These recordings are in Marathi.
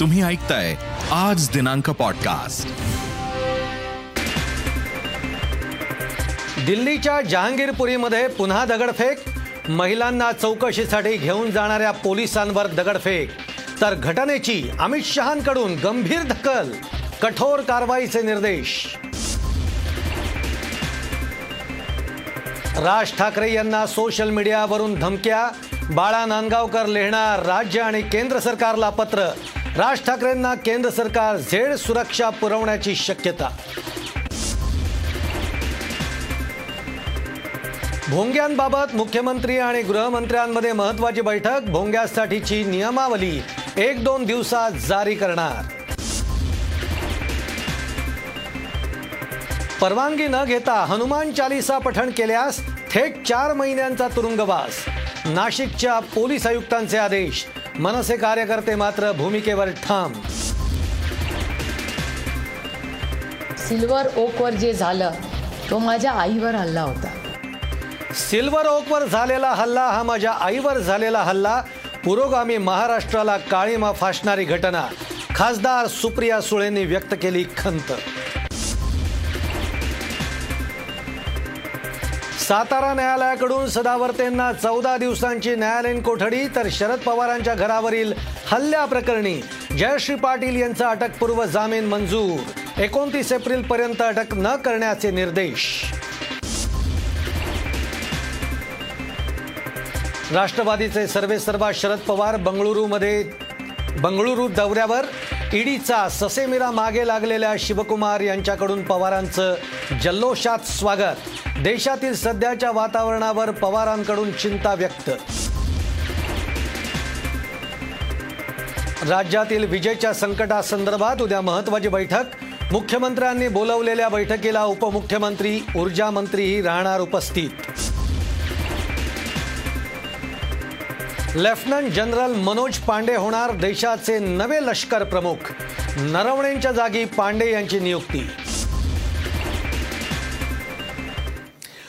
तुम्ही ऐकताय आज दिनांक पॉडकास्ट दिल्लीच्या जहांगीरपुरीमध्ये पुन्हा दगडफेक? महिलांना चौकशीसाठी घेऊन जाणाऱ्या पोलिसांवर दगडफेक. तर घटनेची अमित शहांकडून गंभीर दखल. कठोर कारवाईचे निर्देश. राज ठाकरे यांना सोशल मीडियावरून धमक्या. बाळा नांदगावकर लिहिणार राज्य आणि केंद्र सरकारला पत्र. राज ठाकरेंना केंद्र सरकार झेड सुरक्षा पुरवण्याची शक्यता. भोंग्यांबाबत मुख्यमंत्री आणि गृहमंत्र्यांमध्ये महत्वाची बैठक भोंग्यासाठीची नियमावली एक दोन दिवसात जारी करणार. परवानगी न घेता हनुमान चालिसा पठण केल्यास थेट चार महिन्यांचा तुरुंगवास नाशिकच्या पोलीस आयुक्तांचे आदेश. मनसे कार्यकर्ते मात्र भूमिकेवर ठाम. सिल्वर ओकवर जे झालं तो माझ्या आईवर हल्ला होता. सिल्वर ओकवर झालेला हल्ला हा माझ्या आईवर झालेला हल्ला पुरोगामी महाराष्ट्राला काळीमा फासणारी घटना. खासदार सुप्रिया सुळेंनी व्यक्त केली खंत. सातारा न्यायालयाकडून सदावर्तेंना चौदा दिवसांची न्यायालयीन कोठडी तर शरद पवारांच्या घरावरील हल्ल्याप्रकरणी जयश्री पाटील यांचा अटकपूर्व जामीन मंजूर. एकोणतीस एप्रिल पर्यंत अटक न करण्याचे निर्देश. राष्ट्रवादीचे सर्वेसर्वा शरद पवार बंगळुरूमध्ये बंगळुरू दौऱ्यावर ईडीचा ससेमिरा मागे लागलेल्या शिवकुमार यांच्याकडून पवारांचं जल्लोषात स्वागत. देशातील सध्याच्या वातावरणावर पवारांकडून चिंता व्यक्त. राज्यातील विजेच्या संकटासंदर्भात उद्या महत्वाची बैठक. मुख्यमंत्र्यांनी बोलवलेल्या बैठकीला उपमुख्यमंत्री ऊर्जा मंत्रीही राहणार उपस्थित. लेफ्टनंट जनरल मनोज पांडे होणार देशाचे नवे लष्कर प्रमुख. नरवणेंच्या जागी पांडे यांची नियुक्ती.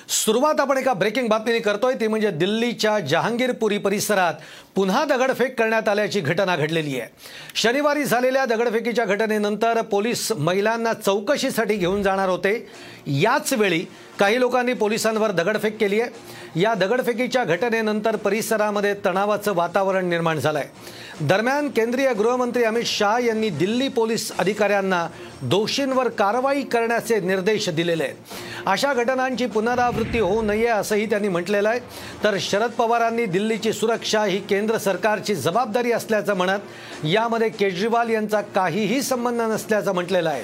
सुरुवात आपण एका ब्रेकिंग बातमीने करतोय ती म्हणजे दिल्लीच्या जहांगीरपुरी परिसरात पुन्हा दगडफेक करण्यात आल्याची घटना घडलेली आहे. शनिवारी झालेल्या दगडफेकीच्या घटनेनंतर पोलीस महिलांना चौकशीसाठी घेऊन जाणार होते. याच वेळी काही लोकांनी पोलिसांवर दगडफेक केली आहे. या दगडफेकीच्या घटनेनंतर परिसरामध्ये तणावाचं वातावरण निर्माण झालं आहे दरम्यान केंद्रीय गृहमंत्री अमित शहा यांनी दिल्ली पोलीस अधिकाऱ्यांना दोषींवर कारवाई करण्याचे निर्देश दिलेले आहेत. अशा घटनांची पुनरावृत्ती होऊ नये असंही त्यांनी म्हटलेलं आहे. तर शरद पवारांनी दिल्लीची सुरक्षा ही केंद्र सरकारची जबाबदारी असल्याचं म्हणत यामध्ये केजरीवाल यांचा काहीही संबंध नसल्याचं म्हटलेलं आहे.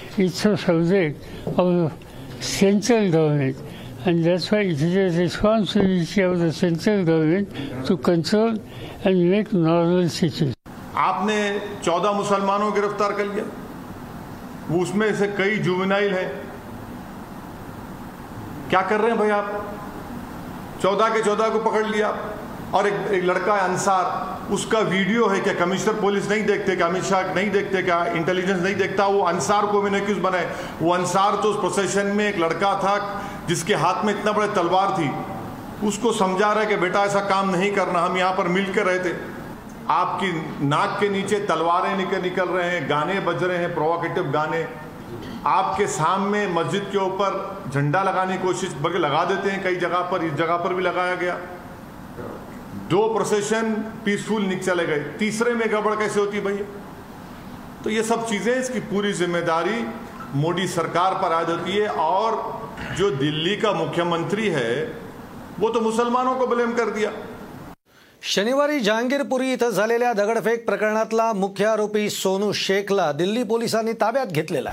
it's a subject of central government. And that's why it is a responsibility of the central government to control and make normal situation. आपने चौदह मुसलमानों को गिरफ़्तार कर लिया वो उसमें से कई जुवेनाइल हैं क्या कर रहे हैं भाई आप चौदह के चौदह को पकड़ लिया और एक, एक लड़का है अंसार उसका वीडियो है क्या? कमिश्नर पुलिस नहीं देखते, क्या अमित शाह नहीं देखते, क्या इंटेलिजेंस नहीं देखता? वो अंसार को नहीं क्यों बनाए वो अंसार तो उस प्रोसेशन में एक लड़का था जिसके हाथ में इतना बड़े तलवार थी। उसको समझा रहा है कि बेटा ऐसा काम नहीं करना, हम यहाँ पर मिल के रहे थे आपकी नाक के नीचे तलवारें निकल निकल रहे हैं, गाने बज रहे हैं प्रोवोकेटिव गाने। आपके सामने मस्जिद के ऊपर झंडा लगाने की कोशिश, बल्कि लगा देते हैं कई जगह पर, इस जगह पर भी लगाया गया। दो प्रोसेशन पीसफुल निक चले गए। तीसरे में गड़बड़ कैसे होती भैया? तो ये सब चीज़ें इसकी पूरी ज़िम्मेदारी मोदी सरकार पर आ जाती है और जो दिल्ली का मुख्यमंत्री है, वो तो मुसलमानों को ब्लेम कर दिया। शनिवारी जहांगीरपुरी इथं दगडफेक प्रकरणातला मुख्य आरोपी सोनू शेखला दिल्ली पोलिसांनी ताब्यात घेतलेला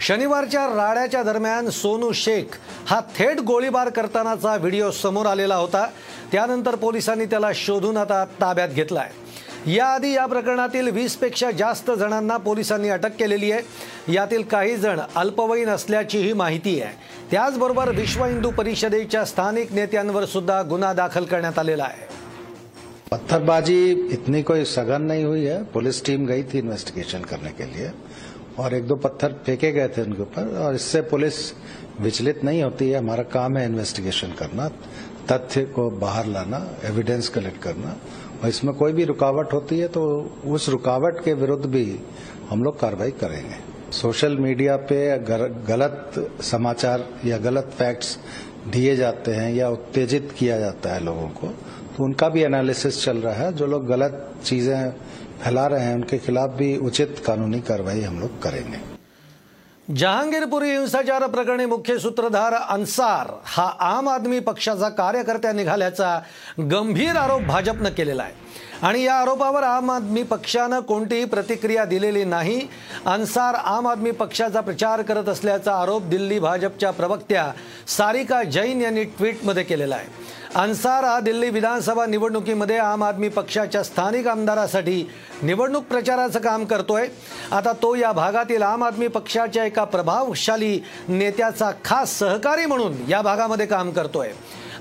शनिवारच्या राड्याच्या दरम्यान सोनू शेख हा थेट गोळीबार करतानाचा व्हिडिओ समोर आलेला होता. त्यानंतर पोलिसांनी त्याला शोधून आता ताब्यात घेतला आहे याआधी या प्रकरणातील वीसपेक्षा जास्त जणांना पोलिसांनी अटक केलेली आहे. यातील काही जण अल्पवयीन असल्याचीही माहिती आहे. त्याचबरोबर विश्व हिंदू परिषदेच्या स्थानिक नेत्यांवर सुद्धा गुन्हा दाखल करण्यात आलेला आहे. पत्थरबाजी इतनी कोई सघन नहीं हुई है। पुलिस टीम गई थी इन्वेस्टिगेशन करने के लिए। और एक दो पत्थर फेंके गए थे उनके ऊपर, और इससे पुलिस विचलित नहीं होती है। हमारा काम है इन्वेस्टिगेशन करना, तथ्य को बाहर लाना एविडेंस कलेक्ट करना। और इसमें कोई भी रुकावट होती है तो उस रुकावट के विरुद्ध भी हम लोग कार्रवाई करेंगे। सोशल मीडिया पे गलत समाचार या गलत फैक्ट्स दिए जाते हैं या उत्तेजित किया जाता है लोगों को तो उनका भी एनालिसिस चल रहा है। जो लोग गलत चीज़ें फैला रहे हैं उनके खिलाफ भी उचित कानूनी कार्रवाई हम लोग करेंगे। जहांगीरपुरी हिंसाचार प्रकरणी मुख्य सूत्रधार अन्सार हा आम आदमी पक्षाचा कार्यकर्त्या निघाल्याचा गंभीर आरोप भाजपनं केलेला आहे. आणि या आरोपावर आम आदमी पक्षानं कोणतीही प्रतिक्रिया दिलेली नाही. अन्सार आम आदमी पक्षाचा प्रचार करत असल्याचा आरोप दिल्ली भाजपच्या प्रवक्त्या सारिका जैन यांनी ट्विटमध्ये केलेला आहे. अन्सार हा दिल्ली विधानसभा निवडणुकीमध्ये आम आदमी पक्षाच्या स्थानिक आमदारासाठी निवडणूक प्रचाराचं काम करतोय. आता तो या भागातील आम आदमी पक्षाच्या एका प्रभावशाली नेत्याचा खास सहकारी म्हणून या भागामध्ये काम करतोय.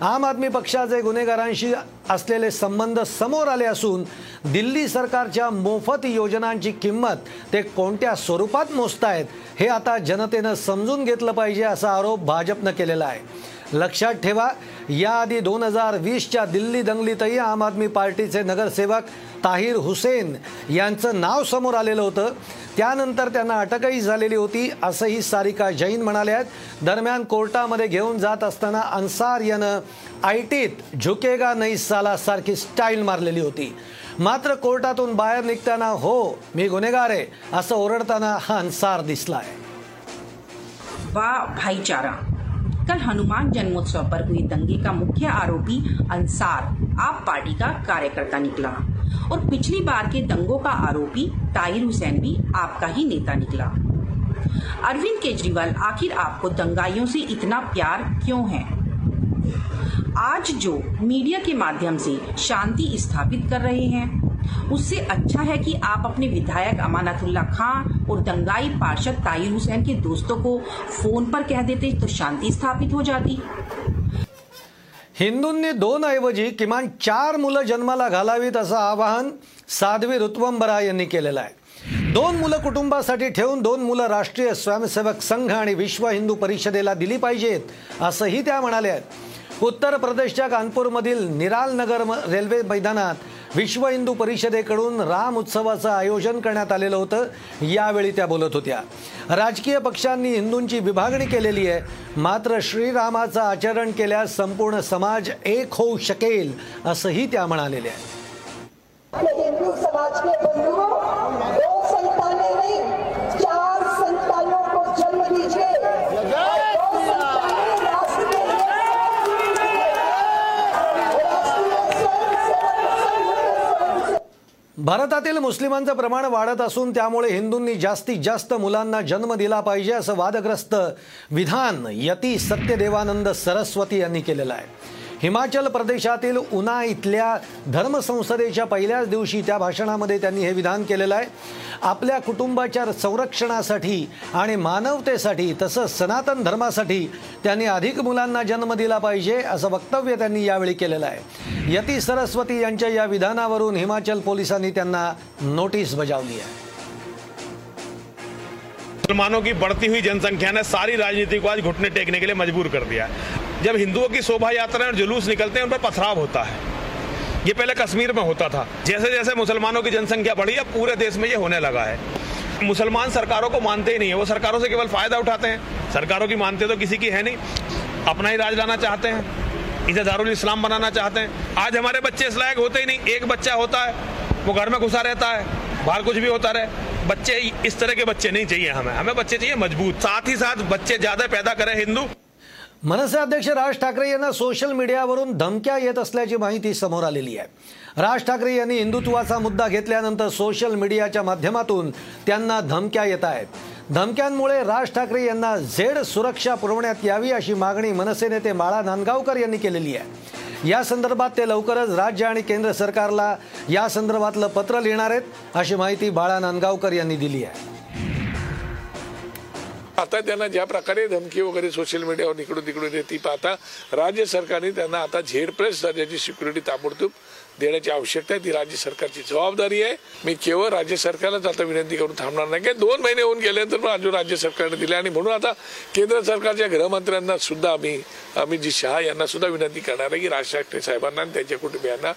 आम आदमी पक्षाचे गुन्हेगारांशी असलेले संबंध समोर आले असून दिल्ली सरकारच्या मोफत योजनांची किंमत ते कोणत्या स्वरूपात मोजतायत हे आता जनतेनं समजून घेतलं पाहिजे असा आरोप भाजपनं केलेला आहे. लक्षात ठेवा याआधी दोन हजार वीसच्या दिल्ली दंगलीतही आम आदमी पार्टीचे नगरसेवक ताहिर हुसेन यांचं नाव समोर आलेलं होतं. त्यानंतर त्यांना अटकही झालेली होती असंही सारिका जैन म्हणाल्या आहेत. दरम्यान कोर्टामध्ये घेऊन जात असताना अन्सार यानं आय टीत झुकेगा नाही साला सारखी स्टाईल मारलेली होती. मात्र कोर्टातून बाहेर निघताना हो मी गुन्हेगार आहे असं ओरडताना हा अन्सार दिसला आहे बा भाईचारा. कल हनुमान जन्मोत्सव पर हुए दंगे का मुख्य आरोपी अंसार, आप पार्टी का कार्यकर्ता निकला। और पिछली बार के दंगों का आरोपी ताहिर हुसैन भी आपका ही नेता निकला। अरविंद केजरीवाल, आखिर आपको दंगाइयों से इतना प्यार क्यों है? आज जो मीडिया के माध्यम से शांति स्थापित कर रहे हैं उससे अच्छा है कि आप अपने विधायक अमानतुल्ला खान और दंगाई पार्षद ताहिर हुसैन के दोस्तों को फोन पर कह देते तो शांति स्थापित हो जाती। हिंदूंनी दोन ऐवजी किमान चार मुलं जन्माला घालावीत असं आवाहन साध्वी ऋत्वंबरा यांनी केलेलं आहे. दोन मुलं कुटुंबासाठी ठेवून दोन मुलं राष्ट्रीय स्वयंसेवक संघ आणि विश्व हिंदू परिषदेला दिली पाहिजेत असंही त्या म्हणाल्या आहेत. उत्तर प्रदेशच्या कानपूरमधील निराल नगर रेल्वे मैदानात विश्व हिंदू परिषदेकडून राम उत्सवाचं आयोजन करण्यात आलेलं होतं. यावेळी त्या बोलत होत्या. राजकीय पक्षांनी हिंदूंची विभागणी केलेली आहे. मात्र श्रीरामाचं आचरण केल्यास संपूर्ण समाज एक होऊ शकेल असंही त्या म्हणालेल्या आहेत. हिंदू समाज के दो संतानें नहीं चार संतानों को जन्म दीजिए दो संतानें राष्ट्रीय राष्ट्रीय स्वयंसेवक संघ के भारतातील मुस्लिमांचं प्रमाण वाढत असून त्यामुळे हिंदूंनी जास्तीत जास्त मुलांना जन्म दिला पाहिजे असं वादग्रस्त विधान यती सत्यदेवानंद सरस्वती यांनी केलेलं आहे. हिमाचल प्रदेशातील उना इथल्या धर्मसंसदेच्या पहिल्याच दिवशी त्या भाषणामध्ये त्यांनी हे विधान केलेलं आहे. आपल्या कुटुंबाच्या संरक्षणासाठी आणि मानवतेसाठी तसंच सनातन धर्मासाठी त्यांनी अधिक मुलांना जन्म दिला पाहिजे असं वक्तव्य त्यांनी यावेळी केलेलं आहे. यती सरस्वती यांच्या या विधानावरून हिमाचल पोलिसांनी त्यांना नोटीस बजावली आहे. मुसलमानों की बढ़ती हुई जनसंख्या ने सारी राजनीति को आज घुटने टेकने के लिए मजबूर कर दिया जब हिंदुओं की शोभा यात्राएँ और जुलूस निकलते हैं, उन पर पथराव होता है। ये पहले कश्मीर में होता था। जैसे जैसे मुसलमानों की जनसंख्या बढ़ी, अब पूरे देश में ये होने लगा है। मुसलमान सरकारों को मानते ही नहीं है। वो सरकारों से केवल फ़ायदा उठाते हैं। सरकारों की मानते तो किसी की है नहीं। अपना ही राज लाना चाहते हैं। इसे दारुल इस्लाम बनाना चाहते हैं। आज हमारे बच्चे इस लायक होते ही नहीं। एक बच्चा होता है, वो घर में घुसा रहता है, बाहर कुछ भी होता रहे। बच्चे, इस तरह के बच्चे नहीं चाहिए हमें। हमें बच्चे चाहिए मज़बूत। साथ ही साथ बच्चे ज़्यादा पैदा करें हिंदू। मनसे अध्यक्ष राज ठाकरे यांना सोशल मीडियावरून धमक्या येत असल्याची माहिती समोर आलेली आहे. राज ठाकरे यांनी हिंदुत्वाचा मुद्दा घेतल्यानंतर सोशल मीडियाच्या माध्यमातून त्यांना धमक्या येत आहेत. धमक्यांमुळे राज ठाकरे यांना झेड सुरक्षा पुरवण्यात यावी अशी मागणी मनसे नेते माळा नांदगावकर यांनी केलेली आहे. या संदर्भात ते लवकरच राज्य आणि केंद्र सरकारला या संदर्भातलं पत्र लिहिणार आहेत अशी माहिती बाळा नांदगावकर यांनी दिली आहे. आता त्यांना ज्या प्रकारे धमकी वगैरे सोशल मीडियावर इकडून तिकडून येते ती पाहता राज्य सरकारने त्यांना आता झेड प्रेस दर्जाची सिक्युरिटी ताबडतोब देण्याची आवश्यकता आहे. ती राज्य सरकारची जबाबदारी आहे. मी केवळ राज्य सरकारलाच आता विनंती करून थांबणार नाही. की दोन महिने होऊन गेल्यानंतर पण अजून राज्य सरकारने दिले. आणि म्हणून आता केंद्र सरकारच्या गृहमंत्र्यांना सुद्धा आम्ही अमितजी शहा यांना सुद्धा विनंती करणार आहे की राज ठाकरे साहेबांना आणि त्यांच्या कुटुंबियांना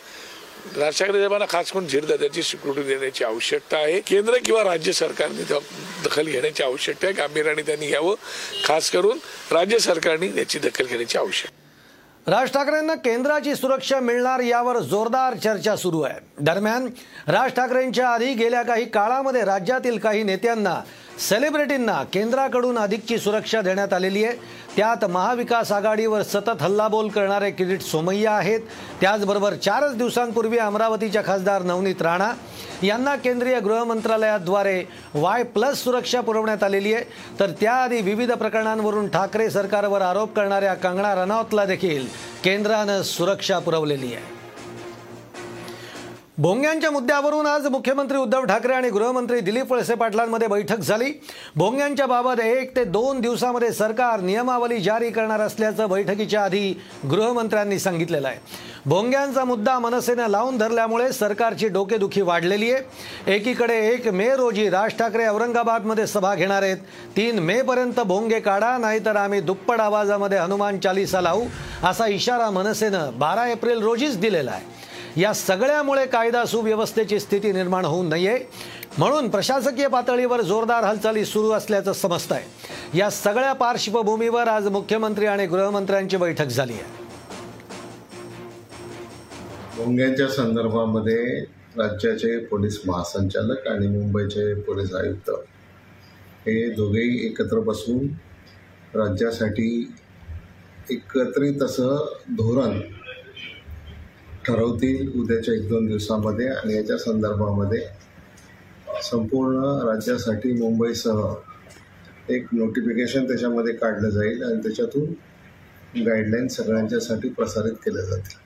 राज ठाकरे साहेबांना खास करून झेड दादाची सिक्युरिटी देण्याची आवश्यकता आहे. केंद्र किंवा राज्य सरकारने दखल घेण्याची आवश्यकता आहे. गांभीर्याने त्यांनी घ्यावं. खास करून राज्य सरकारने याची दखल घेण्याची आवश्यकता आहे. राज ठाकरेंना केंद्राची सुरक्षा मिळणार यावर जोरदार चर्चा सुरू आहे. दरम्यान राज ठाकरेंच्या आधी गेल्या काही काळामध्ये राज्यातील काही नेत्यांना सेलिब्रिटींना केंद्राकडून अधिकची सुरक्षा देण्यात आलेली आहे. त्यात महाविकास आघाडीवर सतत हल्लाबोल करणारे किरीट सोमय्या आहेत. त्याचबरोबर चारच दिवसांपूर्वी अमरावतीच्या खासदार नवनीत राणा यांना केंद्रीय गृहमंत्रालयाद्वारे वाय प्लस सुरक्षा पुरवण्यात आलेली आहे. तर त्याआधी विविध प्रकरणांवरून ठाकरे सरकारवर आरोप करणाऱ्या कंगना रनौतला देखील केंद्रानं सुरक्षा पुरवलेली आहे. भोंग्यांच्या मुद्द्यावरून आज मुख्यमंत्री उद्धव ठाकरे आणि गृहमंत्री दिलीप वळसे पाटलांमध्ये बैठक झाली. भोंग्यांच्या बाबत एक ते दोन दिवसामध्ये सरकार नियमावली जारी करणार असल्याचं बैठकीच्या आधी गृहमंत्र्यांनी सांगितलेलं आहे. भोंग्यांचा मुद्दा मनसेनं लावून धरल्यामुळे सरकारची डोकेदुखी वाढलेली आहे. एकीकडे एक मे रोजी राज ठाकरे औरंगाबादमध्ये सभा घेणार आहेत. तीन मे पर्यंत भोंगे काढा नाहीतर आम्ही दुप्पट आवाजामध्ये हनुमान चालिसा लावू असा इशारा मनसेनं बारा एप्रिल रोजीच दिलेला आहे. या सगळ्यामुळे कायदा सुव्यवस्थेची स्थिती निर्माण होऊ नये. म्हणून प्रशासकीय पातळीवर जोरदार हालचाली सुरू असल्याचं समजत आहे या सगळ्या पार्श्वभूमीवर आज मुख्यमंत्री आणि गृहमंत्र्यांची बैठक झाली आहे. भोंग्यांच्या संदर्भामध्ये राज्याचे पोलीस महासंचालक आणि मुंबईचे पोलीस आयुक्त हे दोघेही एकत्र बसून राज्यासाठी एकत्रित असं धोरण ठरवतील उद्याच्या एक दोन दिवसामध्ये आणि याच्या संदर्भामध्ये संपूर्ण राज्यासाठी मुंबईसह एक नोटिफिकेशन त्याच्यामध्ये काढलं जाईल आणि त्याच्यातून गाईडलाईन सगळ्यांच्यासाठी प्रसारित केल्या जातील.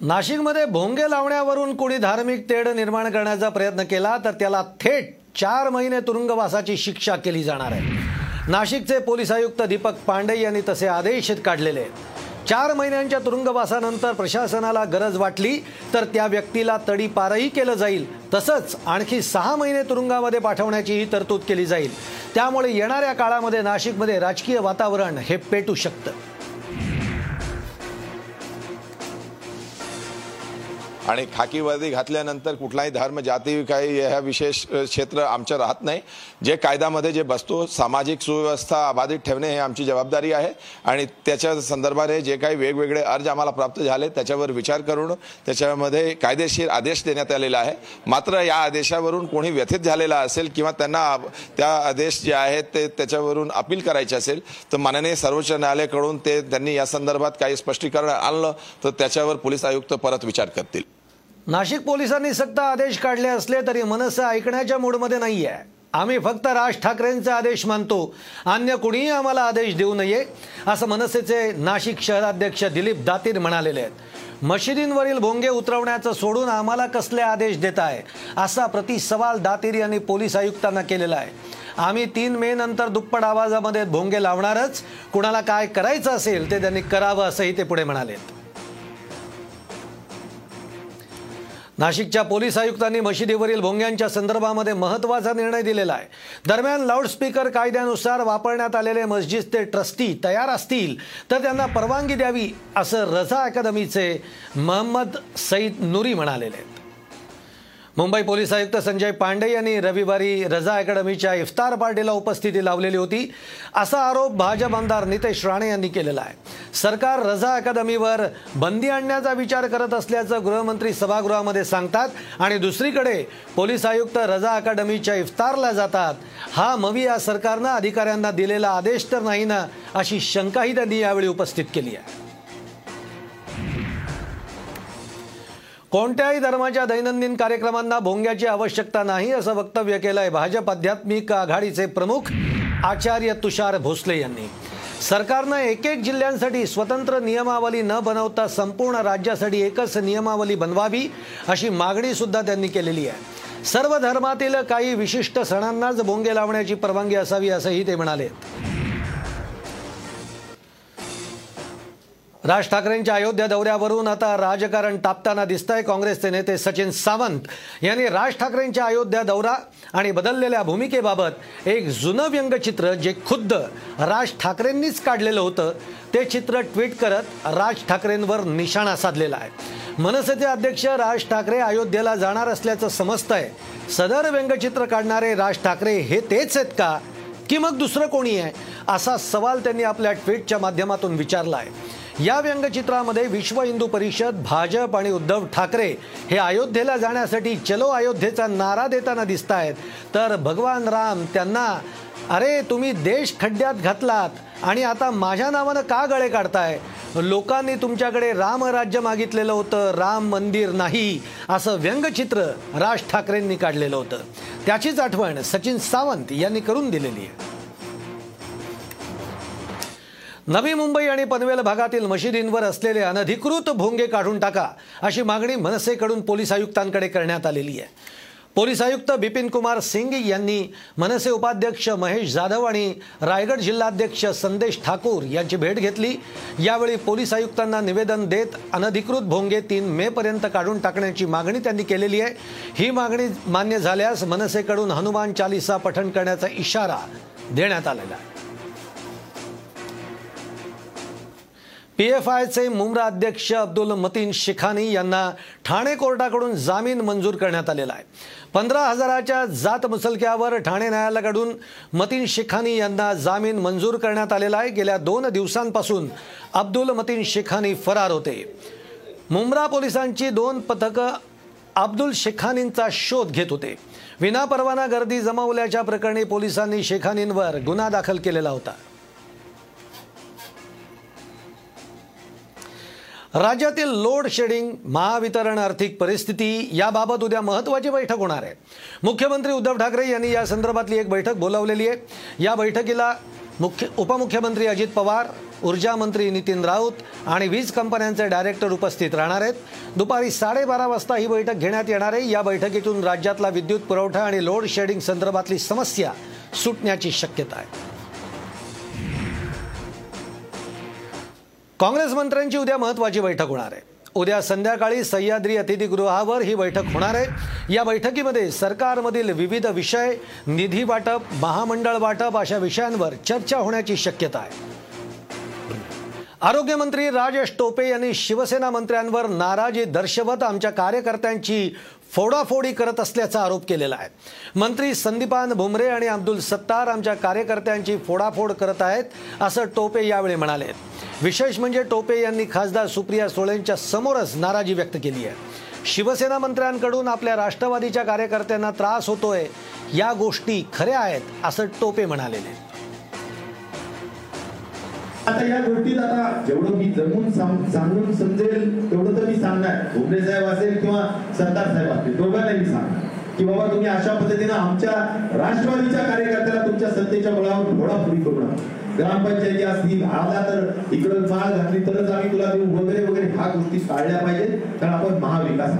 नाशिकमध्ये भोंगे लावण्यावरून कोणी धार्मिक तेढ निर्माण करण्याचा प्रयत्न केला तर त्याला थेट चार महिने तुरुंगवासाची शिक्षा केली जाणार आहे. नाशिकचे पोलीस आयुक्त दीपक पांडे यांनी तसे आदेश काढलेले आहेत. चार महिन्यांच्या तुरुंगवासानंतर प्रशासनाला गरज वाटली तर त्या व्यक्तीला तडीपारही केलं जाईल. तसंच आणखी सहा महिने तुरुंगामध्ये पाठवण्याचीही तरतूद केली जाईल. त्यामुळे येणाऱ्या काळामध्ये नाशिकमध्ये राजकीय वातावरण हे पेटू शकतं. आणि खाकी वर्दी घातल्यानंतर कुठलाही धर्म जाती काही ह्या विशेष क्षेत्र आमचं राहत नाही. जे कायद्यामध्ये जे बसतो सामाजिक सुव्यवस्था अबाधित ठेवणे हे आमची जबाबदारी आहे. आणि त्याच्या संदर्भाने जे काही वेगवेगळे अर्ज आम्हाला प्राप्त झाले त्याच्यावर विचार करून त्याच्यामध्ये कायदेशीर आदेश देण्यात आलेला आहे. मात्र या आदेशावरून कोणी व्यथित झालेला असेल किंवा त्यांना त्या आदेश जे आहेत ते त्याच्यावरून अपील करायचे असेल तर माननीय सर्वोच्च न्यायालयाकडून ते त्यांनी या संदर्भात काही स्पष्टीकरण आणलं तर त्याच्यावर पोलीस आयुक्त परत विचार करतील. नाशिक पोलिसांनी सक्त आदेश काढले असले तरी मनसे ऐकण्याच्या मूडमध्ये नाही आहे आम्ही फक्त राज ठाकरेंचे आदेश मानतो. अन्य कुणीही आम्हाला आदेश देऊ नये असं मनसेचे नाशिक शहराध्यक्ष दिलीप दातीर म्हणालेले आहेत. मशिदींवरील भोंगे उतरवण्याचं सोडून आम्हाला कसले आदेश देत आहे असा प्रतिसवाल दातीर यांनी पोलीस आयुक्तांना केलेला आहे. आम्ही तीन मे नंतर दुप्पट आवाजामध्ये भोंगे लावणारच. कुणाला काय करायचं असेल ते त्यांनी करावं असंही ते पुढे म्हणालेत नाशिकच्या पोलीस आयुक्तांनी मशिदीवरील भोंग्यांच्या संदर्भामध्ये महत्त्वाचा निर्णय दिलेला आहे. दरम्यान लाऊडस्पीकर कायद्यानुसार वापरण्यात आलेले मस्जिदचे ट्रस्टी तयार असतील तर त्यांना परवानगी द्यावी असं रझा अकादमीचे महम्मद सईद नुरी म्हणालेले आहेत. मुंबई पोलीस आयुक्त संजय पांडे यांनी रविवारी रजा अकॅडमीच्या इफ्तार पार्टीला उपस्थिती लावलेली होती. असा आरोप भाजप आमदार नितेश राणे यांनी केलेला आहे. सरकार रजा अकादमीवर बंदी आणण्याचा विचार करत असल्याचं गृहमंत्री सभागृहामध्ये सांगतात आणि दुसरीकडे पोलीस आयुक्त रजा अकादमीच्या इफ्तारला जातात. हा मवी या सरकारनं अधिकाऱ्यांना दिलेला आदेश तर नाही ना अशी शंकाही त्यांनी यावेळी उपस्थित केली आहे. कोणत्याही धर्माच्या दैनंदिन कार्यक्रमांना भोंग्याची आवश्यकता नाही असं वक्तव्य केलंय भाजप आध्यात्मिक आघाडीचे प्रमुख आचार्य तुषार भोसले यांनी. सरकारनं एक एक जिल्ह्यांसाठी स्वतंत्र नियमावली न बनवता संपूर्ण राज्यासाठी एकच नियमावली बनवावी अशी मागणी सुद्धा त्यांनी केलेली आहे. सर्व धर्मातील काही विशिष्ट सणांनाच भोंगे लावण्याची परवानगी असावी असंही ते म्हणाले. राज ठाकरेंच्या अयोध्या दौऱ्यावरून आता राजकारण तापताना दिसतंय. काँग्रेसचे नेते सचिन सावंत यांनी राज ठाकरेंच्या अयोध्या दौरा आणि बदललेल्या भूमिकेबाबत एक जुनं व्यंगचित्र जे खुद्द राज ठाकरेंनीच काढलेलं होतं ते चित्र ट्विट करत राज ठाकरेंवर निशाणा साधलेला आहे. मनसेचे अध्यक्ष राज ठाकरे अयोध्येला जाणार असल्याचं समजतंय. सदर व्यंगचित्र काढणारे राज ठाकरे हे तेच आहेत का? की मग दुसरं कोणी आहे? असा सवाल त्यांनी आपल्या ट्विटच्या माध्यमातून विचारला आहे या व्यंगचित्रामध्ये विश्व हिंदू परिषद भाजप आणि उद्धव ठाकरे हे अयोध्येला जाण्यासाठी चलो अयोध्येचा नारा देताना दिसत आहेत तर भगवान राम त्यांना अरे तुम्ही देश खड्ड्यात घातलात आणि आता माझ्या नावानं का गळे काढताय? लोकांनी तुमच्याकडे रामराज्य मागितलेलं होतं राम मंदिर नाही असं व्यंगचित्र राज ठाकरेंनी काढलेलं होतं. त्याचीच आठवण सचिन सावंत यांनी करून दिलेली आहे. नवी मुंबई आणि पनवेल भागातील मशिदींवर असलेले अनधिकृत भोंगे काढून टाका अशी मागणी मनसेकडून पोलीस आयुक्तांकडे करण्यात आलेली आहे. पोलीस आयुक्त बिपिन कुमार सिंग यांनी मनसे उपाध्यक्ष महेश जाधव आणि रायगड जिल्हाध्यक्ष संदेश ठाकूर यांची भेट घेतली. यावेळी पोलीस आयुक्तांना निवेदन देत अनधिकृत भोंगे तीन मे पर्यंत काढून टाकण्याची मागणी त्यांनी केलेली आहे. ही मागणी मान्य झाल्यास मनसेकडून हनुमान चालिसा पठण करण्याचा इशारा देण्यात आलेला आहे. पी एफ आयचे मुंब्रा अध्यक्ष अब्दुल मतीन शिखानी यांना ठाणे कोर्टाकडून जामीन मंजूर करण्यात आलेला आहे. पंधरा हजाराच्या जात मुसलक्यावर ठाणे न्यायालयाकडून मतीन शिखानी यांना जामीन मंजूर करण्यात आलेला आहे. गेल्या दोन दिवसांपासून अब्दुल मतीन शिखानी फरार होते. मुंब्रा पोलिसांची दोन पथकं अब्दुल शेखानींचा शोध घेत होते. विनापरवाना गर्दी जमावल्याच्या प्रकरणी पोलिसांनी शेखानींवर गुन्हा दाखल केलेला होता. राज्यातील लोड शेडिंग महावितरण आर्थिक परिस्थिती याबाबत उद्या महत्त्वाची बैठक होणार आहे. मुख्यमंत्री उद्धव ठाकरे यांनी या संदर्भातली एक बैठक बोलावलेली आहे. या बैठकीला मुख्य उपमुख्यमंत्री अजित पवार ऊर्जा मंत्री नितीन राऊत आणि वीज कंपन्यांचे डायरेक्टर उपस्थित राहणार आहेत. दुपारी साडेबारा वाजता ही बैठक घेण्यात येणार आहे. या बैठकीतून राज्यातला विद्युत पुरवठा आणि लोड शेडिंग संदर्भातली समस्या सुटण्याची शक्यता आहे. काँग्रेस मंत्र्यांची उद्या महत्वाची बैठक होणार आहे. उद्या संध्याकाळी सह्याद्री अतिथीगृहावर ही बैठक होणार आहे. या बैठकीमध्ये सरकारमधील विविध विषय निधी वाटप महामंडळ वाटप अशा विषयांवर चर्चा होण्याची शक्यता आहे. आरोग्यमंत्री राजेश टोपे यांनी शिवसेना मंत्र्यांवर नाराजी दर्शवत आमच्या कार्यकर्त्यांची फोडाफोडी करत असल्याचा आरोप केलेला आहे. मंत्री संदीपान भुमरे आणि अब्दुल सत्तार आमच्या कार्यकर्त्यांची फोडाफोड करत आहेत असं टोपे यावेळी म्हणाले. विशेष म्हणजे टोपे यांनी खासदार सुप्रिया सुळेंच्या समोरच नाराजी व्यक्त केली आहे. शिवसेना मंत्र्यांकडून आपल्या राष्ट्रवादीच्या कार्यकर्त्यांना त्रास होतोय या गोष्टी खऱ्या आहेत असं टोपे म्हणालेले. आता या गोष्टीत आता जेवढं मी जमून सांगून समजेल तेवढं तर मी सांगणार. भुमरे साहेब असेल किंवा सरदार साहेब असतील दोघांना मी सांगणार. की बाबा तुम्ही अशा पद्धतीनं आमच्या राष्ट्रवादीच्या कार्यकर्त्याला तुमच्या सत्तेच्या बळावर घोडापुरी करू नका. ग्रामपंचायती असतील आला तर इकडं चाळ घातली तरच आम्ही तुला देऊ. वगैरे वगैरे ह्या गोष्टी टाळल्या पाहिजेत. कारण आपण महाविकास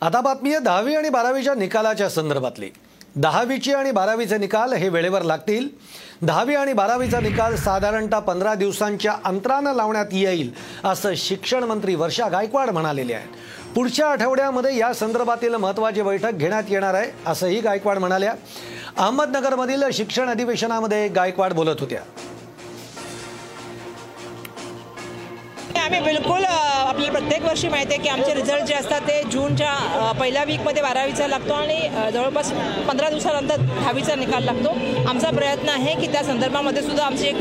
आता बातमी आहे दहावी आणि बारावीच्या निकालाच्या संदर्भातली. दहावीची आणि बारावीचे निकाल हे वेळेवर लागतील. दहावी आणि बारावीचा निकाल साधारणतः पंधरा दिवसांच्या अंतरानं लावण्यात येईल असं शिक्षण मंत्री वर्षा गायकवाड म्हणालेले आहेत. पुढच्या आठवड्यामध्ये या संदर्भातील महत्त्वाची बैठक घेण्यात येणार आहे असंही गायकवाड म्हणाल्या. अहमदनगरमधील शिक्षण अधिवेशनामध्ये गायकवाड बोलत होत्या. आम्ही बिलकुल आपल्याला प्रत्येक वर्षी माहिती आहे की आमचे रिझल्ट जे असतात ते जूनच्या पहिल्या वीकमध्ये बारावीचा लागतो आणि जवळपास पंधरा दिवसानंतर दहावीचा निकाल लागतो. आमचा प्रयत्न आहे की त्या संदर्भामध्ये सुद्धा आमची एक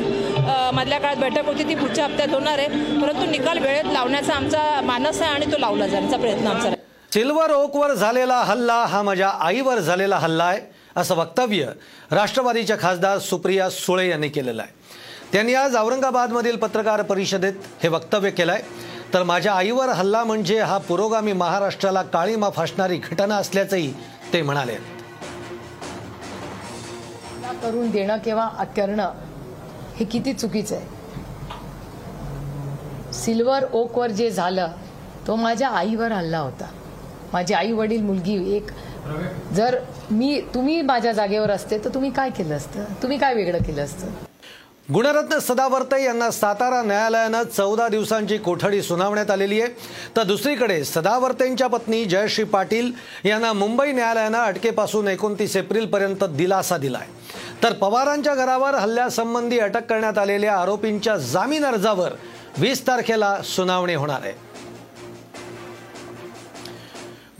मधल्या काळात बैठक होती ती पुढच्या हप्त्यात होणार आहे. परंतु निकाल वेळेत लावण्याचा आमचा मानस आहे आणि तो लावला जाण्याचा प्रयत्न आमचा आहे. सिल्वर ओकवर झालेला हल्ला हा माझ्या आईवर झालेला हल्ला आहे असं वक्तव्य राष्ट्रवादीच्या खासदार सुप्रिया सुळे यांनी केलेलं आहे. त्यांनी आज औरंगाबादमधील पत्रकार परिषदेत हे वक्तव्य केलं आहे तर माझ्या आईवर हल्ला म्हणजे हा पुरोगामी महाराष्ट्राला काळीमा फासणारी घटना असल्याचंही ते म्हणाले. करून देणं किंवा करणं हे किती चुकीचं आहे? सिल्वर ओकवर जे झालं तो माझ्या आईवर हल्ला होता. माझी आई वडील मुलगी एक. जर मी तुम्ही माझ्या जागेवर असते तर तुम्ही काय केलं असतं? तुम्ही काय वेगळं केलं असतं? गुणरत्न सदावर्ते यांना सातारा न्यायालयानं चौदा दिवसांची कोठडी सुनावण्यात आलेली आहे. तर दुसरीकडे सदावर्तेंच्या पत्नी जयश्री पाटील यांना मुंबई न्यायालयानं अटकेपासून एकोणतीस एप्रिलपर्यंत दिलासा दिलाय. तर पवारांच्या घरावर हल्ल्यासंबंधी अटक करण्यात आलेल्या आरोपींच्या जामीन अर्जावर वीस तारखेला सुनावणी होणार आहे.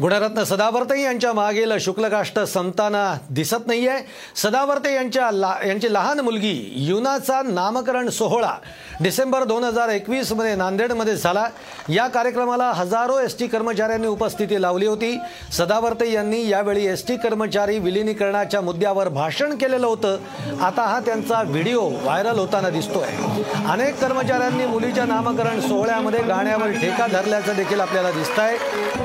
गुणरत्न सदावर्ते यांच्या मागील शुक्लकाष्ट संपताना दिसत नाही आहे सदावर्ते यांच्या ला यांची लहान मुलगी युनाचा नामकरण सोहळा. डिसेंबर दोन हजार एकवीसमध्ये नांदेडमध्ये झाला. या कार्यक्रमाला हजारो एस टी कर्मचाऱ्यांनी उपस्थिती लावली होती. सदावर्ते यांनी यावेळी एस टी कर्मचारी विलिनीकरणाच्या मुद्द्यावर भाषण केलेलं होतं. आता हा त्यांचा व्हिडिओ व्हायरल होताना दिसतोय. अनेक कर्मचाऱ्यांनी मुलीच्या नामकरण सोहळ्यामध्ये गाण्यावर ठेका धरल्याचं देखील आपल्याला दिसत आहे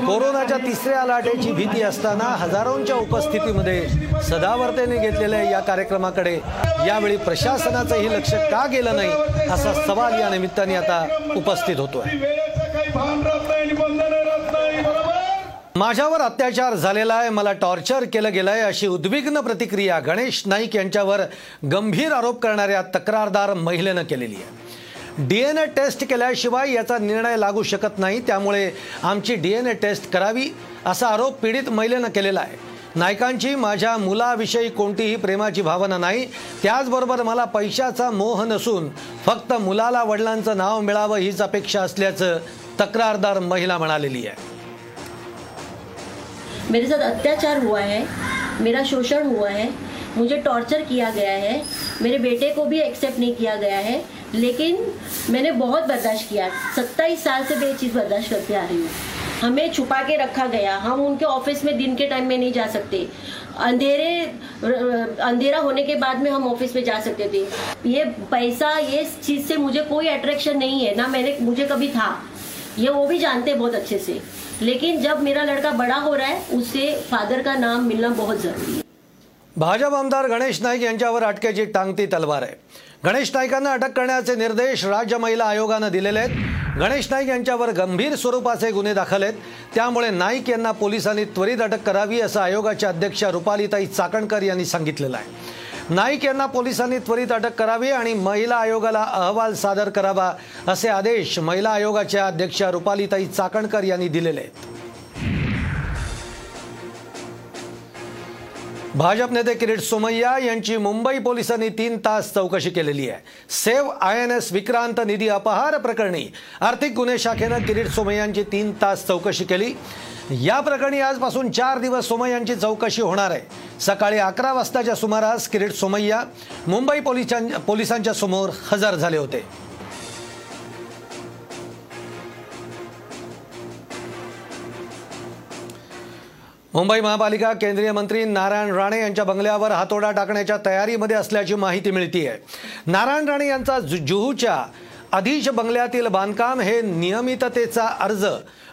कोरोनाच्या तिसऱ्या लाटेची भीती असताना हजारोंच्या उपस्थितीमध्ये सदावर्तेने घेतलेल्या या कार्यक्रमाकडे. यावेळी प्रशासनाचंही लक्ष का गेलं नाही असा सवाल या निमित्ताने आता उपस्थित होतोय. माझ्यावर अत्याचार झालेला आहे मला टॉर्चर केलं गेलं आहे अशी उद्विग्न प्रतिक्रिया गणेश नाईक यांच्यावर गंभीर आरोप करणाऱ्या तक्रारदार महिलेनं केलेली आहे. डी एन ए टेस्ट केल्याशिवाय याचा निर्णय लागू शकत नाही त्यामुळे आमची डी एन ए टेस्ट करावी असा आरोप पीडित महिलेनं केलेला आहे. नायकांची माझ्या मुलाविषयी कोणतीही प्रेमाची भावना नाही. त्याचबरोबर मला पैशाचा मोह नसून फक्त मुलाला वडिलांचं नाव मिळावं हीच अपेक्षा असल्याचं तक्रारदार महिला म्हणालेली आहे. मेरे साथ अत्याचार हुआ है मेरा शोषण हुआ है मुझे टॉर्चर किया गया है मेरे बेटे को भी एक्सेप्ट नहीं किया गया है लेकिन मैंने बहुत बर्दाश्त किया। सत्ताईस साल से मैं ये चीज़ बर्दाश्त करते आ रही हूँ। हमें छुपा के रखा गया। हम उनके ऑफ़िस में दिन के टाइम में नहीं जा सकते। अंधेरे अंधेरा होने के बाद में हम ऑफ़िस में जा सकते थे। ये पैसा, ये चीज़ से मुझे कोई अट्रैक्शन नहीं है। ना मैंने, मुझे कभी था। ये वो भी जानते बहुत अच्छे से। लेकिन जब मेरा लड़का बड़ा हो रहा है उससे फादर का नाम मिलना बहुत ज़रूरी है। भाजप आमदार गणेश नाईक यांच्यावर अटकेची टांगती तलवार आहे. गणेश नाईकांना अटक करण्याचे निर्देश राज्य महिला आयोगानं दिलेले आहेत. गणेश नाईक यांच्यावर गंभीर स्वरूपाचे गुन्हे दाखल आहेत. त्यामुळे नाईक यांना पोलिसांनी त्वरित अटक करावी असं आयोगाच्या अध्यक्षा रुपालीताई चाकणकर यांनी सांगितलेलं आहे. नाईक यांना पोलिसांनी त्वरित अटक करावी आणि महिला आयोगाला अहवाल सादर करावा असे आदेश महिला आयोगाच्या अध्यक्षा रुपालीताई चाकणकर यांनी दिलेले आहेत. भाजप नेते किरीट सोमय्या यांची मुंबई पोलिसांनी तीन तास चौकशी केलेली आहे. Save I N S Vikrant निधी अपहार प्रकरणी आर्थिक गुन्हे शाखेनं किरीट सोमय्यांची तीन तास चौकशी केली. या प्रकरणी आजपासून चार दिवस सोमय्यांची चौकशी होणार आहे. सकाळी अकरा वाजताच्या सुमारास किरीट सोमय्या मुंबई पोलिसां पोलिसांच्या समोर हजर झाले होते. मुंबई महापालिका केंद्रीय मंत्री नारायण राणे यांच्या बंगल्यावर हातोडा टाकण्याच्या तयारीमध्ये असल्याची माहिती मिळती आहे नारायण राणे यांचा जुहूच्या अधीश बंगल्यातील बांधकाम हे नियमिततेचा अर्ज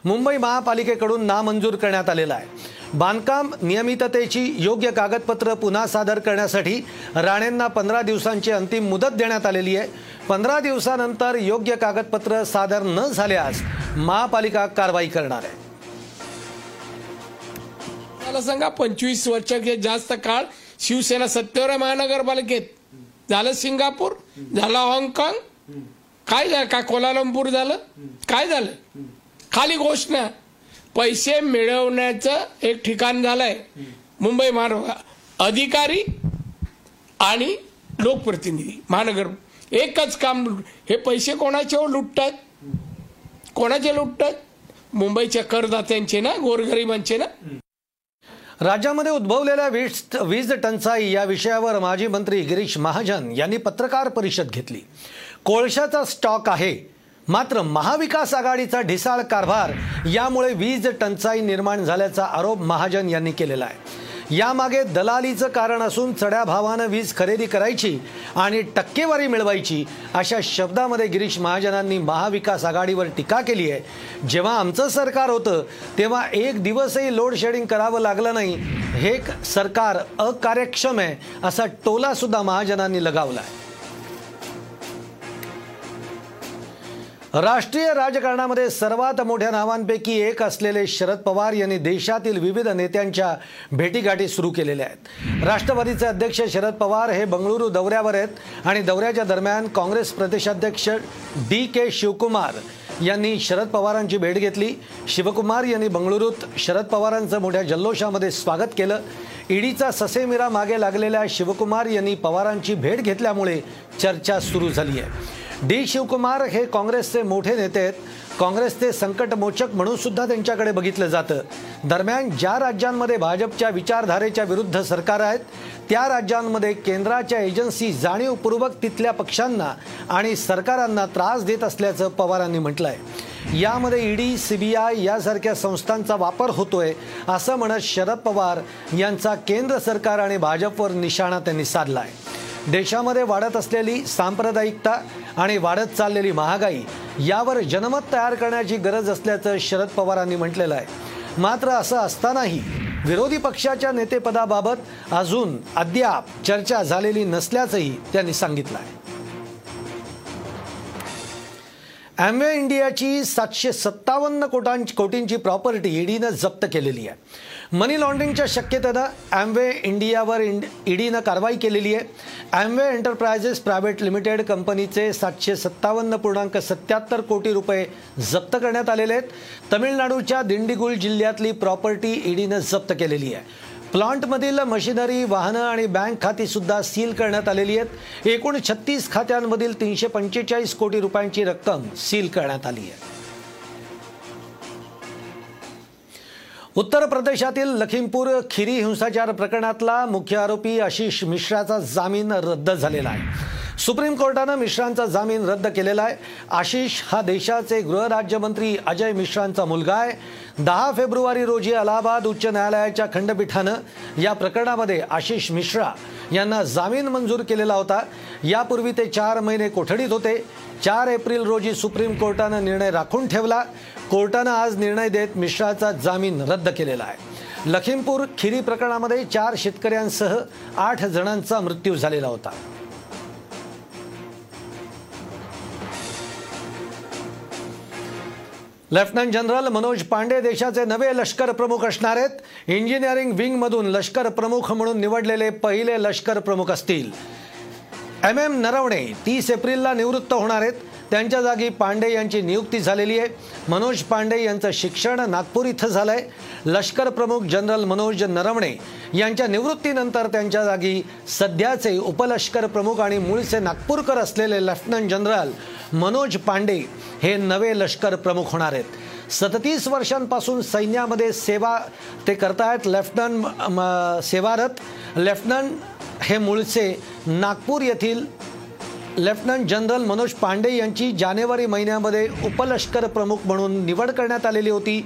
मुंबई महापालिकेकडून नामंजूर करण्यात आलेला आहे. बांधकाम नियमिततेची योग्य कागदपत्र पुन्हा सादर करण्यासाठी राणेंना पंधरा दिवसांची अंतिम मुदत देण्यात आलेली आहे. पंधरा दिवसानंतर योग्य कागदपत्र सादर न झाल्यास महापालिका कारवाई करणार आहे. मला सांगा पंचवीस वर्षापेक्षा जास्त काळ शिवसेना सत्तेवर महानगरपालिकेत. झालं सिंगापूर झालं हाँगकाँग. काय झालं का कोलालंपूर झालं? काय झालं? खाली घोषणा. पैसे मिळवण्याचं एक ठिकाण झालंय. मुंबई महानगर अधिकारी आणि लोकप्रतिनिधी महानगर. एकच काम हे पैसे कोणाचे हो लुटतात? कोणाचे लुटतात? मुंबईच्या करदात्यांचे ना गोरगरिबांचे ना? राज्यामध्ये उद्भवलेल्या वीज वीज टंचाई या विषयावर माजी मंत्री गिरीश महाजन यांनी पत्रकार परिषद घेतली. कोळशाचा स्टॉक आहे. मात्र महाविकास आघाडीचा ढिसाळ कारभार यामुळे वीज टंचाई निर्माण झाल्याचा आरोप महाजन यांनी केलेला आहे. यामागे दलालीचं कारण असून चढ्या भावानं वीज खरेदी करायची आणि टक्केवारी मिळवायची अशा शब्दामध्ये गिरीश महाजनांनी महाविकास आघाडीवर टीका केली आहे. जेव्हा आमचं सरकार होतं तेव्हा एक दिवसही लोड शेडिंग करावं लागलं नाही. हे सरकार अकार्यक्षम आहे असा टोलासुद्धा महाजनांनी लगावला आहे राष्ट्रीय राजकारणामध्ये सर्वात मोठ्या नावांपैकी एक असलेले शरद पवार यांनी देशातील विविध नेत्यांच्या भेटीगाठी सुरू केलेल्या आहेत. राष्ट्रवादीचे अध्यक्ष शरद पवार हे बंगळुरू दौऱ्यावर आहेत आणि दौऱ्याच्या दरम्यान काँग्रेस प्रदेशाध्यक्ष डी के शिवकुमार यांनी शरद पवारांची भेट घेतली. शिवकुमार यांनी बंगळुरूत शरद पवारांचं मोठ्या जल्लोषामध्ये स्वागत केलं. ईडीचा ससेमिरा मागे लागलेल्या शिवकुमार यांनी पवारांची भेट घेतल्यामुळे चर्चा सुरू झाली आहे. डी शिवकुमार हे काँग्रेसचे मोठे नेते आहेत. काँग्रेसचे संकटमोचक म्हणून सुद्धा त्यांच्याकडे बघितलं जातं. दरम्यान ज्या राज्यांमध्ये भाजपच्या विचारधारेच्या विरुद्ध सरकार आहेत त्या राज्यांमध्ये केंद्राच्या एजन्सी जाणीवपूर्वक तिथल्या पक्षांना आणि सरकारांना त्रास देत असल्याचं पवारांनी म्हटलं आहे यामध्ये ईडी आय यासारख्या संस्थांचा वापर होतोय असं म्हणत शरद पवार यांचा केंद्र सरकार आणि भाजपवर निशाणा त्यांनी साधला आहे देशामध्ये वाढत असलेली सांप्रदायिकता आणि वाढत चाललेली महागाई यावर जनमत तयार करण्याची गरज असल्याचं शरद पवारांनी म्हटलेलं आहे. मात्र असं असतानाही विरोधी पक्षाच्या नेतेपदाबाबत अजून अद्याप चर्चा झालेली नसल्याचंही त्यांनी सांगितलं आहे. ॲमवे इंडियाची सातशे सत्तावन्न कोटांची कोटींची प्रॉपर्टी ईडीनं जप्त केलेली आहे. मनी लॉन्ड्रिंगच्या शक्यतेनं ॲम्वे इंडियावर इंड ईडीनं कारवाई केलेली आहे. ॲम्वे एंटरप्रायझेस प्रायव्हेट लिमिटेड कंपनीचे सातशे सत्तावन्न पूर्णांक सत्याहत्तर कोटी रुपये जप्त करण्यात आलेले आहेत. तमिळनाडूच्या दिंडीगुल जिल्ह्यातली प्रॉपर्टी ईडीनं जप्त केलेली आहे. प्लांटमधील मशिनरी वाहनं आणि बँक खातीसुद्धा सील करण्यात आलेली आहेत. एकूण छत्तीस खात्यांमधील तीनशे पंचेचाळीस कोटी रुपयांची रक्कम सील करण्यात आली आहे. उत्तर प्रदेशातील लखीमपूर खिरी हिंसाचार प्रकरणातला मुख्य आरोपी आशिष मिश्राचा जामीन रद्द झालेला आहे. सुप्रीम कोर्टानं मिश्रांचा जामीन रद्द केलेला आहे. आशिष हा देशाचे गृहराज्यमंत्री अजय मिश्रांचा मुलगा आहे. दहा फेब्रुवारी रोजी अलाहाबाद उच्च न्यायालयाच्या खंडपीठानं या प्रकरणामध्ये आशिष मिश्रा यांना जामीन मंजूर केलेला होता. यापूर्वी ते चार महिने कोठडीत होते. चार एप्रिल रोजी सुप्रीम कोर्टानं निर्णय राखून ठेवला. कोर्टानं आज निर्णय देत मिश्राचा जामीन रद्द केलेला आहे. लखीमपूर खिरी प्रकरणामध्ये चार शेतकऱ्यांसह आठ जणांचा मृत्यू झालेला होता. लेफ्टनंट जनरल मनोज पांडे देशाचे नवे लष्कर प्रमुख असणार आहेत. इंजिनिअरिंग विंगमधून लष्कर प्रमुख म्हणून निवडलेले पहिले लष्कर प्रमुख असतील. एम एम नरवणे तीस एप्रिलला निवृत्त होणार आहेत. त्यांच्या जागी पांडे यांची नियुक्ती झालेली आहे. मनोज पांडे यांचं शिक्षण नागपूर इथं झालं आहे लष्कर प्रमुख जनरल मनोज नरवणे यांच्या निवृत्तीनंतर त्यांच्या जागी सध्याचे उपलष्कर प्रमुख आणि मूळचे नागपूरकर असलेले लेफ्टनंट जनरल मनोज पांडे हे नवे लष्कर प्रमुख होणार आहेत. सदतीस वर्षांपासून सैन्यामध्ये सेवा ते करतायत लेफ्टनंट सेवारत. लेफ्टनंट हे मूळचे नागपूर येथील लेफ्टनंट जनरल मनोज पांडे यांची जानेवारी महिन्यामध्ये उपलष्कर प्रमुख म्हणून निवड करण्यात आलेली होती.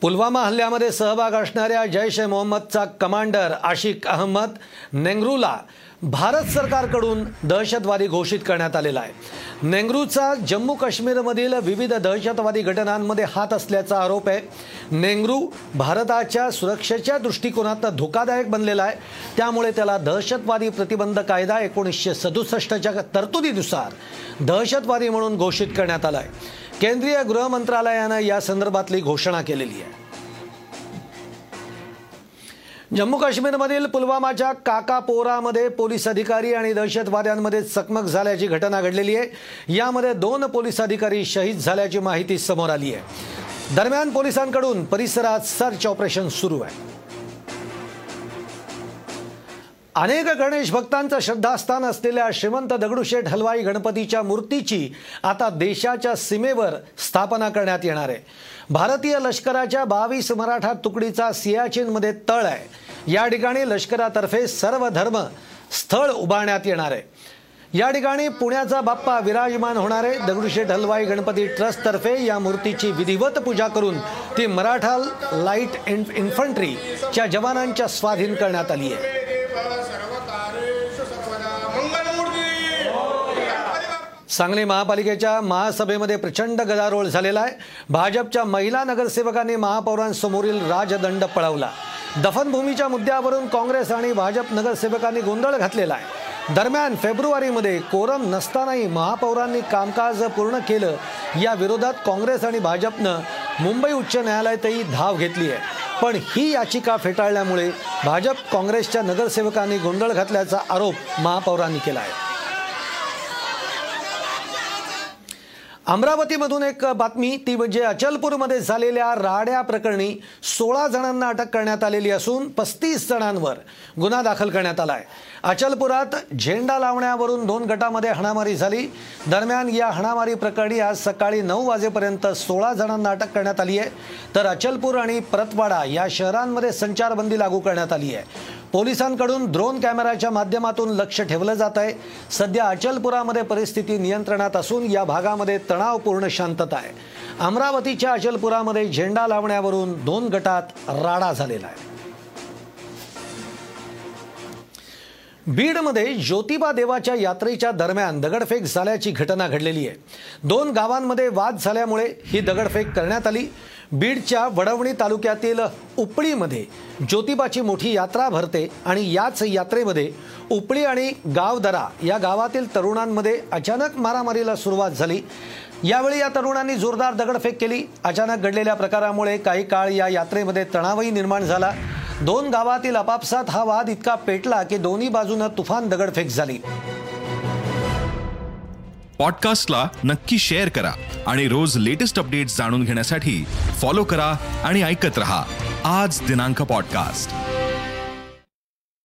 पुलवामा हल्ल्यामध्ये सहभाग असणाऱ्या जैश ए मोहम्मदचा कमांडर आशिक अहमद नेंगरूला भारत सरकारकडून दहशतवादी घोषित करण्यात आलेला आहे. नेंगरूचा जम्मू काश्मीरमधील विविध दहशतवादी घटनांमध्ये हात असल्याचा आरोप आहे. नेंगरू भारताच्या सुरक्षेच्या दृष्टिकोनातनं धोकादायक बनलेला आहे. त्यामुळे त्याला दहशतवादी प्रतिबंध कायदा एकोणीसशे सदुसष्टच्या तरतुदीनुसार दहशतवादी म्हणून घोषित करण्यात आला आहे. केंद्रीय गृह मंत्रालयानं या संदर्भातली घोषणा केलेली आहे. जम्मू काश्मीरमधील पुलवामाच्या काकापोरामध्ये पोलीस अधिकारी आणि दहशतवाद्यांमध्ये चकमक झाल्याची घटना घडलेली आहे. यामध्ये दोन पोलीस अधिकारी शहीद झाल्याची माहिती समोर आली आहे. दरम्यान पोलिसांकडून परिसरात सर्च ऑपरेशन सुरू आहे. अनेक गणेश भक्तांचं श्रद्धास्थान असलेल्या श्रीमंत दगडूशेठ हलवाई गणपतीच्या मूर्तीची आता देशाच्या सीमेवर स्थापना करण्यात येणार आहे. भारतीय लष्कराच्या बावीस मराठा तुकडीचा सियाचीनमध्ये तळ आहे. या ठिकाणी लष्करातर्फे सर्व धर्म स्थळ उभारण्यात येणार आहे. या ठिकाणी पुण्याचा बाप्पा विराजमान होणारे दगडूशेठ हलवाई गणपती ट्रस्टतर्फे या मूर्तीची विधिवत पूजा करून ती मराठा लाइट इन्फंट्रीच्या जवानांच्या स्वाधीन करण्यात आली आहे. सांगली महापालिकेच्या महासभेमध्ये प्रचंड गदारोळ झालेला आहे. भाजपच्या महिला नगरसेवकांनी महापौरांसमोरील राजदंड पळवला. दफनभूमीच्या मुद्द्यावरून काँग्रेस आणि भाजप नगरसेवकांनी गोंधळ घातलेला आहे. दरम्यान फेब्रुवारीमध्ये कोरम नसतानाही महापौरांनी कामकाज पूर्ण केलं. या विरोधात काँग्रेस आणि भाजपनं मुंबई उच्च न्यायालयातही धाव घेतली आहे. पण ही याचिका फेटाळल्यामुळे भाजप काँग्रेसच्या नगरसेवकांनी गोंधळ घातल्याचा आरोप महापौरांनी केला आहे. अमरावतीमधून एक बातमी ती म्हणजे अचलपूरमध्ये झालेल्या राड्या प्रकरणी सोळा जणांना अटक करण्यात आलेली असून पस्तीस जणांवर गुन्हा दाखल करण्यात आला आहे अचलपुरात झेंडा लावण्यावरून दोन गटामध्ये हाणामारी झाली. दरम्यान या हाणामारी प्रकरणी आज सकाळी नऊ वाजेपर्यंत सोळा जणांना अटक करण्यात आली आहे तर अचलपूर आणि परतवाडा या शहरांमध्ये संचारबंदी लागू करण्यात आली आहे पोलिसांकडून ड्रोन कॅमेराच्या माध्यमातून लक्ष ठेवलं जात आहे. सध्या अचलपुरामध्ये परिस्थिती नियंत्रणात असून या भागामध्ये तणावपूर्ण शांतता आहे. अमरावतीच्या अचलपुरामध्ये झेंडा लावण्यावरून दोन गटात राडा झालेला आहे. बीडमध्ये ज्योतिबा देवाच्या यात्रेच्या दरम्यान दगडफेक झाल्याची घटना घडलेली आहे. दोन गावांमध्ये वाद झाल्यामुळे ही दगडफेक करण्यात आली. बीडच्या वडवणी तालुक्यातील उपळीमध्ये ज्योतिबाची मोठी यात्रा भरते आणि याच यात्रेमध्ये उपळी आणि गावदरा या गावातील तरुणांमध्ये अचानक मारामारीला सुरुवात झाली. यावेळी या तरुणांनी जोरदार दगडफेक केली. अचानक घडलेल्या प्रकारामुळे काही काळ या यात्रेमध्ये तणावही निर्माण झाला. दोन गावातील आपापसात हा वाद इतका पेटला की दोन्ही बाजूनं तुफान दगडफेक झाली. पॉडकास्टला नक्की शेअर करा आणि रोज लेटेस्ट अपडेट्स जाणून घेण्यासाठी फॉलो करा आणि ऐकत रहा. आज दिनांक पॉडकास्ट.